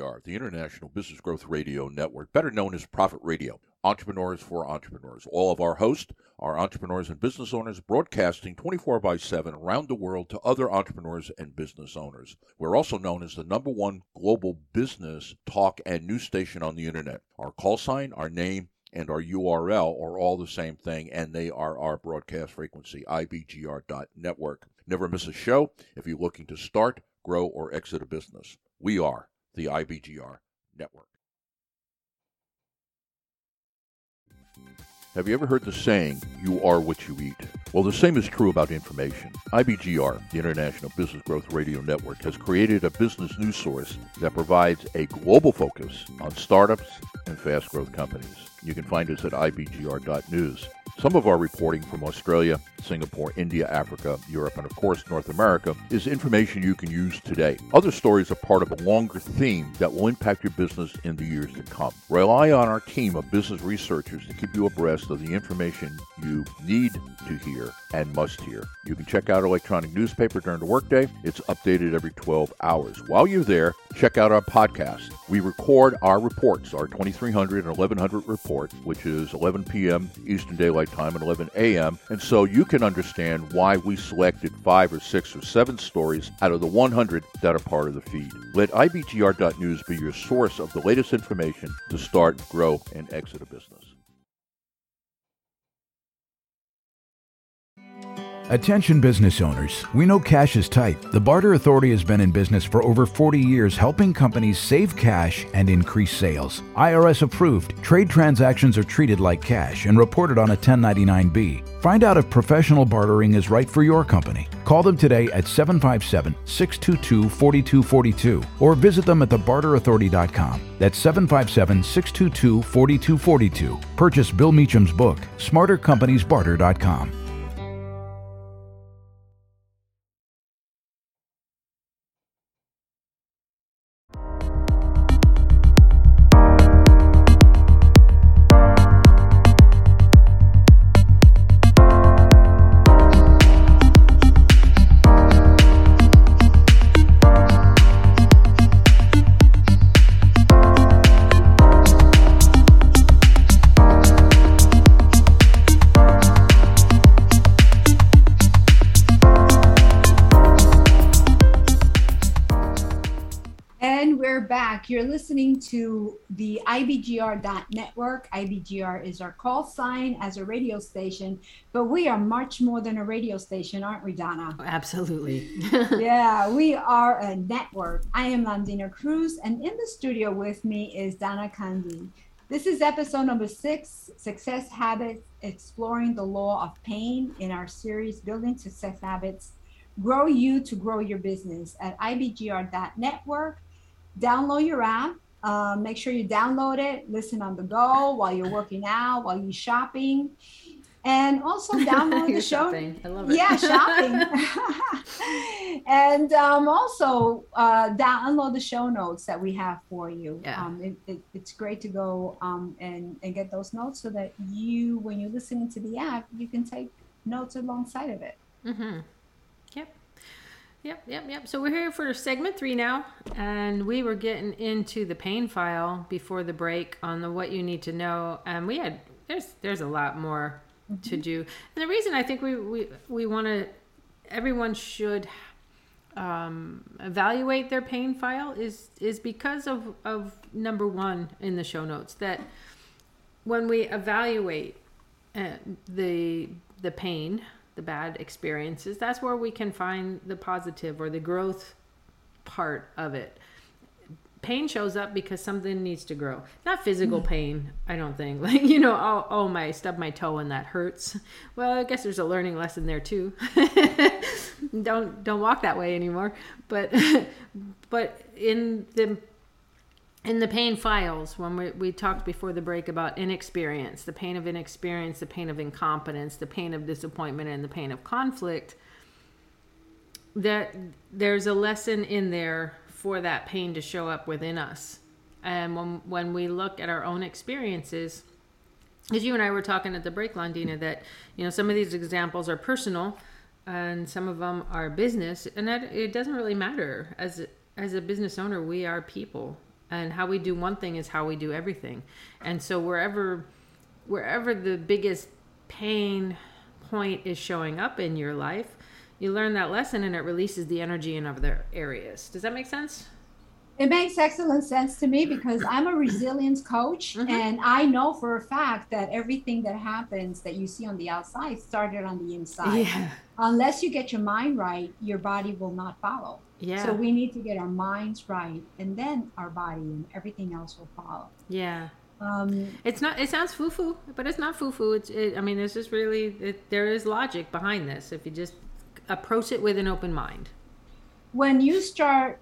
The International Business Growth Radio Network, better known as Profit Radio. Entrepreneurs for Entrepreneurs. All of our hosts are entrepreneurs and business owners broadcasting 24 by 7 around the world to other entrepreneurs and business owners. We're also known as the number one global business talk and news station on the internet. Our call sign, our name, and our URL are all the same thing, and they are our broadcast frequency, ibgr.network. Never miss a show if you're looking to start, grow, or exit a business. We are the IBGR Network. Have you ever heard the saying, you are what you eat? Well, the same is true about information. IBGR, the International Business Growth Radio Network, has created a business news source that provides a global focus on startups and fast growth companies. You can find us at ibgr.news. Some of our reporting from Australia, Singapore, India, Africa, Europe, and of course North America is information you can use today. Other stories are part of a longer theme that will impact your business in the years to come. Rely on our team of business researchers to keep you abreast of the information you need to hear and must hear. You can check out our electronic newspaper during the workday. It's updated every 12 hours. While you're there, check out our podcast. We record our reports, our 2300 and 1100 report, which is 11 p.m. Eastern Daylight Time and 11 a.m. And so you can understand why we selected five or six or seven stories out of the 100 that are part of the feed. Let IBGR.news be your source of the latest information to start, grow, and exit a business. Attention business owners. We know cash is tight. The Barter Authority has been in business for over 40 years helping companies save cash and increase sales. IRS approved, trade transactions are treated like cash and reported on a 1099-B. Find out if professional bartering is right for your company. Call them today at 757 622 4242 or visit them at thebarterauthority.com. That's 757 622 4242. Purchase Bill Meacham's book, smartercompaniesbarter.com. You're listening to the IBGR.network. IBGR is our call sign as a radio station, but we are much more than a radio station, aren't we, Donna? Oh, absolutely. yeah, we are a network. I am Landina Cruz, and in the studio with me is Donna Kandi. This is episode number six Success Habits Exploring the Law of Pain in our series Building Success Habits Grow You to Grow Your Business at IBGR.network download your app. Uh, make sure you download it, listen on the go while you're working out, while you're shopping. And also download the show. Shopping. I love it. Yeah, shopping. and um, also uh, download the show notes that we have for you. Yeah. Um, it, it, it's great to go um, and, and get those notes so that you, when you're listening to the app, you can take notes alongside of it. Mm-hmm. Yep, yep, yep. So we're here for segment three now, and we were getting into the pain file before the break on the what you need to know, and we had there's there's a lot more mm-hmm. to do, and the reason I think we we we want to everyone should um, evaluate their pain file is is because of of number one in the show notes that when we evaluate uh, the the pain the bad experiences, that's where we can find the positive or the growth part of it. Pain shows up because something needs to grow. Not physical mm. pain, I don't think. Like, you know, oh, oh my, stub my toe and that hurts. Well, I guess there's a learning lesson there too. don't don't walk that way anymore. But but in the in the pain files when we, we talked before the break about inexperience the pain of inexperience the pain of incompetence the pain of disappointment and the pain of conflict that there's a lesson in there for that pain to show up within us. And when when we look at our own experiences as you and I were talking at the break Landina that you know some of these examples are personal and some of them are business and that it doesn't really matter. As as a business owner we are people and how we do one thing is how we do everything. And so wherever wherever the biggest pain point is showing up in your life you learn that lesson and it releases the energy in other areas. Does that make sense it makes excellent sense to me because I'm a resilience coach mm-hmm. and I know for a fact that everything that happens that you see on the outside started on the inside. Yeah. Unless you get your mind right, your body will not follow. Yeah. So we need to get our minds right and then our body and everything else will follow. Yeah. Um, it's not. It sounds foo foo, but it's not foo foo. It's. It, I mean, there's just really. It, there is logic behind this if you just approach it with an open mind. When you start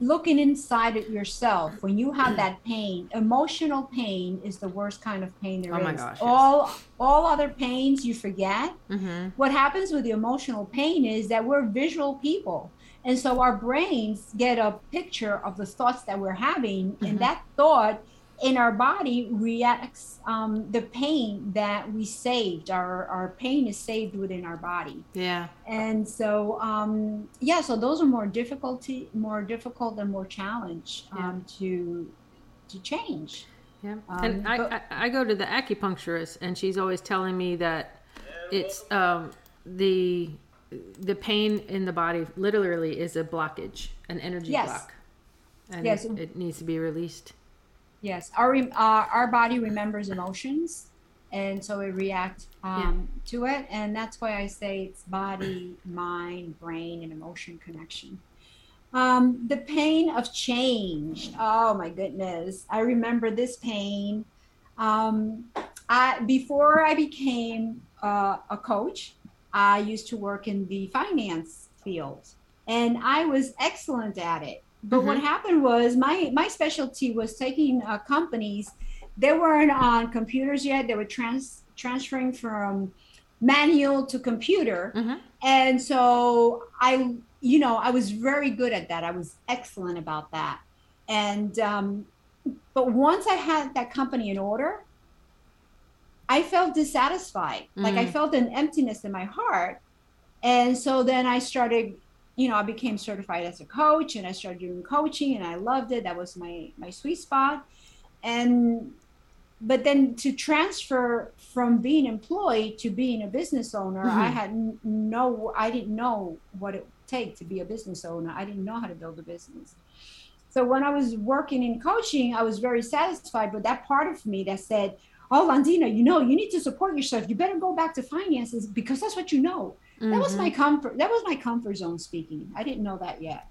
looking inside at yourself when you have that pain emotional pain is the worst kind of pain there oh is. my gosh, all yes. all other pains you forget mm-hmm. what happens with the emotional pain is that we're visual people and so our brains get a picture of the thoughts that we're having mm-hmm. and that thought in our body reacts um, the pain that we saved. Our, our pain is saved within our body. Yeah. And so um, yeah so those are more difficulty more difficult and more challenge um, yeah. to to change. Yeah. Um, and I, but, I, I, go to the acupuncturist and she's always telling me that it's um, the the pain in the body literally is a blockage an energy yes. block. And yes. it, it needs to be released Yes, our uh, our body remembers emotions, and so we react um, yeah. to it, and that's why I say it's body, mind, brain, and emotion connection. Um, the pain of change. Oh my goodness, I remember this pain. Um, I before I became uh, a coach, I used to work in the finance field, and I was excellent at it but mm-hmm. what happened was my my specialty was taking uh, companies. They weren't on computers yet. They were trans transferring from manual to computer, mm-hmm. and so I, you know, I was very good at that. I was excellent about that. And um, but once I had that company in order, I felt dissatisfied. Mm-hmm. Like I mm. felt an emptiness in my heart. And so then I started you know, I became certified as a coach and I started doing coaching and I loved it. That was my my sweet spot. And but then to transfer from being employed to being a business owner, mm-hmm. I had no I didn't know what it would take to be a business owner. I didn't know how to build a business. So when I was working in coaching, I was very satisfied with that part of me that said, "Oh, Landina, you know, you need to support yourself. You better go back to finances because that's what you know." Mm-hmm. That was my mm-hmm. comfort. That was my comfort zone speaking. I didn't know that yet.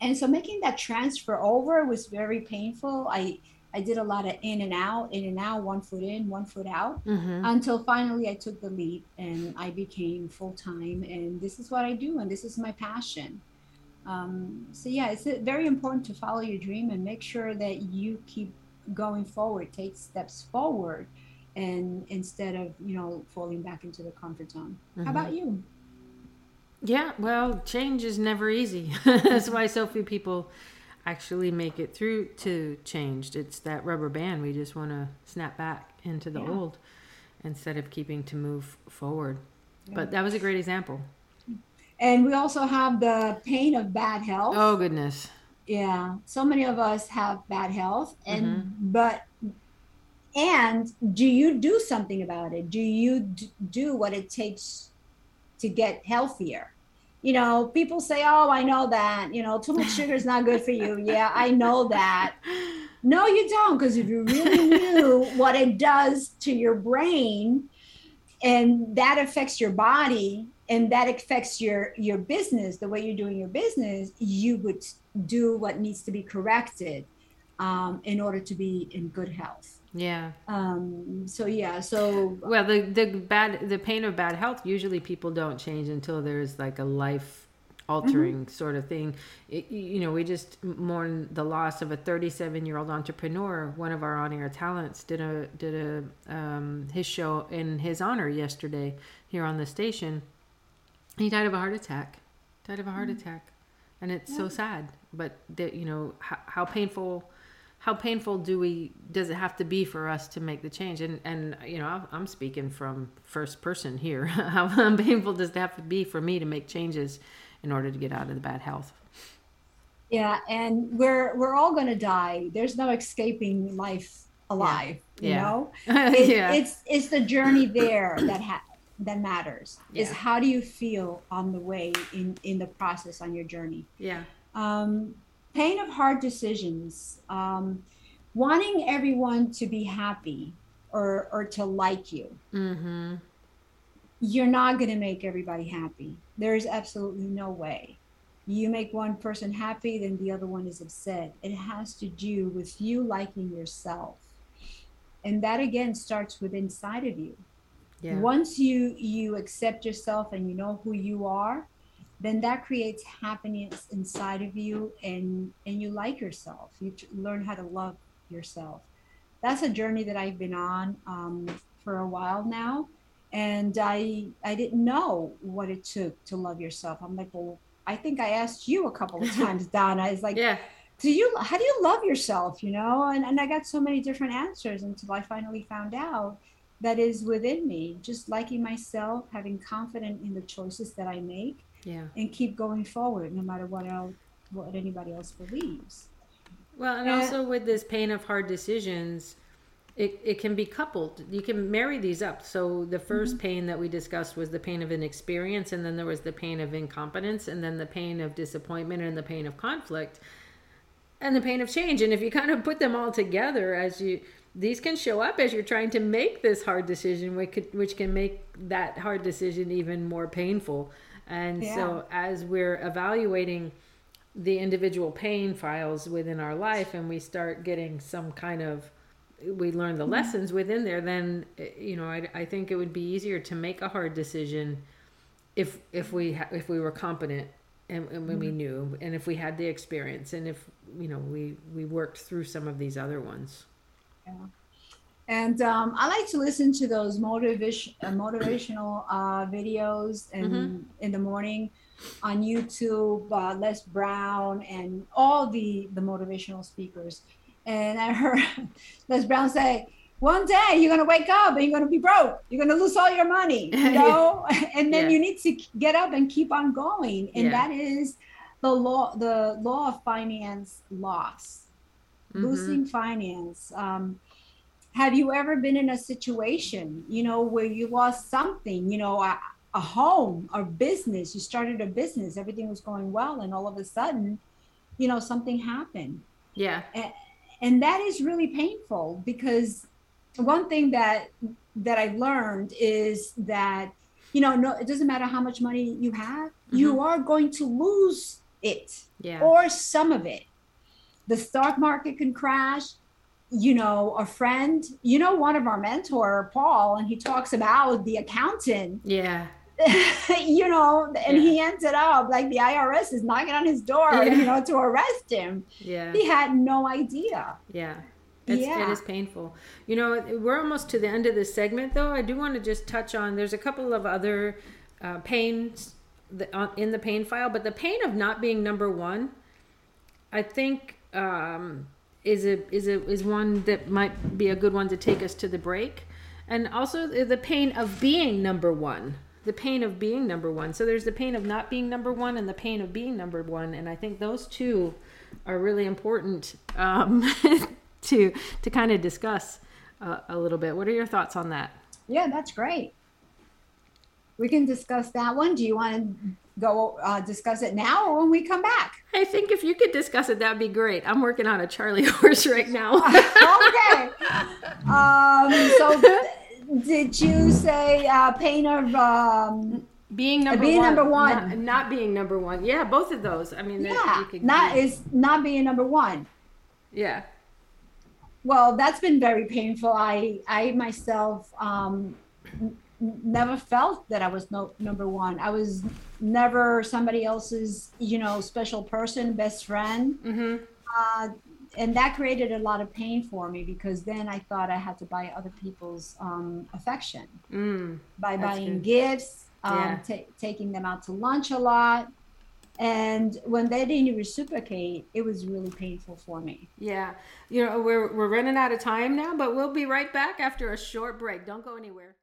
And so making that transfer over was very painful. I I did a lot of in and out, in and out, one foot in, one foot out, mm-hmm. until finally I took the leap and I became full time. And this is what I do, and this is my passion. Um, so yeah, it's very important to follow your dream and make sure that you keep going forward, take steps forward and instead of you know falling back into the comfort zone. Mm-hmm. how about you? Yeah well change is never easy. That's why so few people actually make it through to changed it's that rubber band. We just want to snap back into the yeah. old instead of keeping to move forward. Yeah. but that was a great example. And we also have the pain of bad health. Oh goodness. Yeah so many of us have bad health and mm-hmm. but and do you do something about it? Do you do what it takes to get healthier? You know people say oh i know that you know too much sugar is not good for you. Yeah i know that. No you don't because if you really knew what it does to your brain and that affects your body and that affects your your business the way you're doing your business you would do what needs to be corrected um, in order to be in good health yeah. Um, so yeah, so well, the the bad the pain of bad health usually people don't change until there's like a life altering mm-hmm. sort of thing. It, you know, we just mourn the loss of a 37 year old entrepreneur. One of our on air talents did a did a um, his show in his honor yesterday here on the station. He died of a heart attack. Died of a heart mm-hmm. attack, and it's yeah. so sad. But that you know how, how painful how painful do we does it have to be for us to make the change and and you know i'm speaking from first person here how painful does it have to be for me to make changes in order to get out of the bad health Yeah, and we're we're all gonna die. There's no escaping life alive. Yeah. You Yeah. know, It- yeah. it's it's the journey there that ha- that matters. Is how do you feel on the way in in the process on your journey. yeah. Um, pain of hard decisions. Um, wanting everyone to be happy or or to like you. Mm-hmm. You're not gonna make everybody happy. There is absolutely no way. You make one person happy, then the other one is upset. It has to do with you liking yourself. And that again starts with inside of you. Yeah. Once you you accept yourself and you know who you are, then that creates happiness inside of you and and you like yourself. You learn how to love yourself. That's a journey that I've been on um, for a while now, and I I didn't know what it took to love yourself. I'm like, well, I think I asked you a couple of times, Donna. It's like, yeah. do you how do you love yourself you know and, and i got so many different answers until i finally found out that is within me just liking myself having confidence in the choices that i make Yeah. and keep going forward no matter what else what anybody else believes Well, and Uh, also with this pain of hard decisions, it, it can be coupled. You can marry these up. So the 1st pain that we discussed was the pain of inexperience, and then there was the pain of incompetence, and then the pain of disappointment, and the pain of conflict, and the pain of change. And if you kind of put them all together, as you these can show up as you're trying to make this hard decision, which could, which can make that hard decision even more painful. And so as we're evaluating the individual pain files within our life and we start getting some kind of we learn the mm-hmm. lessons within there then you know I, I think it would be easier to make a hard decision if if we ha- if we were competent and, and when we mm-hmm. knew and if we had the experience and if you know we we worked through some of these other ones and um, i like to listen to those motivation uh, motivational uh, videos and in the morning on youtube uh, les brown and all the the motivational speakers and i heard les brown say one day you're going to wake up and you're going to be broke you're going to lose all your money you know and then Yeah. you need to get up and keep on going and Yeah. that is the law the law of finance loss Mm-hmm. losing finance um, have you ever been in a situation you know where you lost something you know a, a home a business you started a business everything was going well and all of a sudden you know something happened? Yeah. And that is really painful because one thing that that i've learned is that you know no it doesn't matter how much money you have mm-hmm. you are going to lose it yeah. or some of it. The stock market can crash you know a friend you know one of our mentor paul and he talks about the accountant yeah you know and he ended up like the irs is knocking on his door Yeah. you know to arrest him yeah he had no idea Yeah. It's, Yeah. is painful. You know, we're almost to the end of this segment, though. I do want to just touch on there's a couple of other uh, pains that, on, in the pain file, but the pain of not being number one, I think, um, is a is a is one that might be a good one to take us to the break, and also the pain of being number one. The pain of being number one. So there's the pain of not being number one and the pain of being number one, and I think those two are really important um, to to kind of discuss uh, a little bit. What are your thoughts on that? yeah that's great we can discuss that one do you want to go uh, discuss it now or when we come back I think if you could discuss it, that'd be great. I'm working on a Charlie horse right now. okay. Um, so, did you say uh, pain of? Um, being number being one, number one. not, not being number one. Yeah, both of those. I mean, that yeah, you could not do- is not being number one. yeah, Well, that's been very painful. I I myself um, n- never felt that I was no number one. I was never somebody else's you know special person, best friend. hmm uh, and that created a lot of pain for me because then I thought I had to buy other people's um, affection mm. by buying good. gifts, um, Yeah. ta- taking them out to lunch a lot. And when they didn't reciprocate, it was really painful for me. yeah. You know, we're we're running out of time now, but we'll be right back after a short break. Don't go anywhere.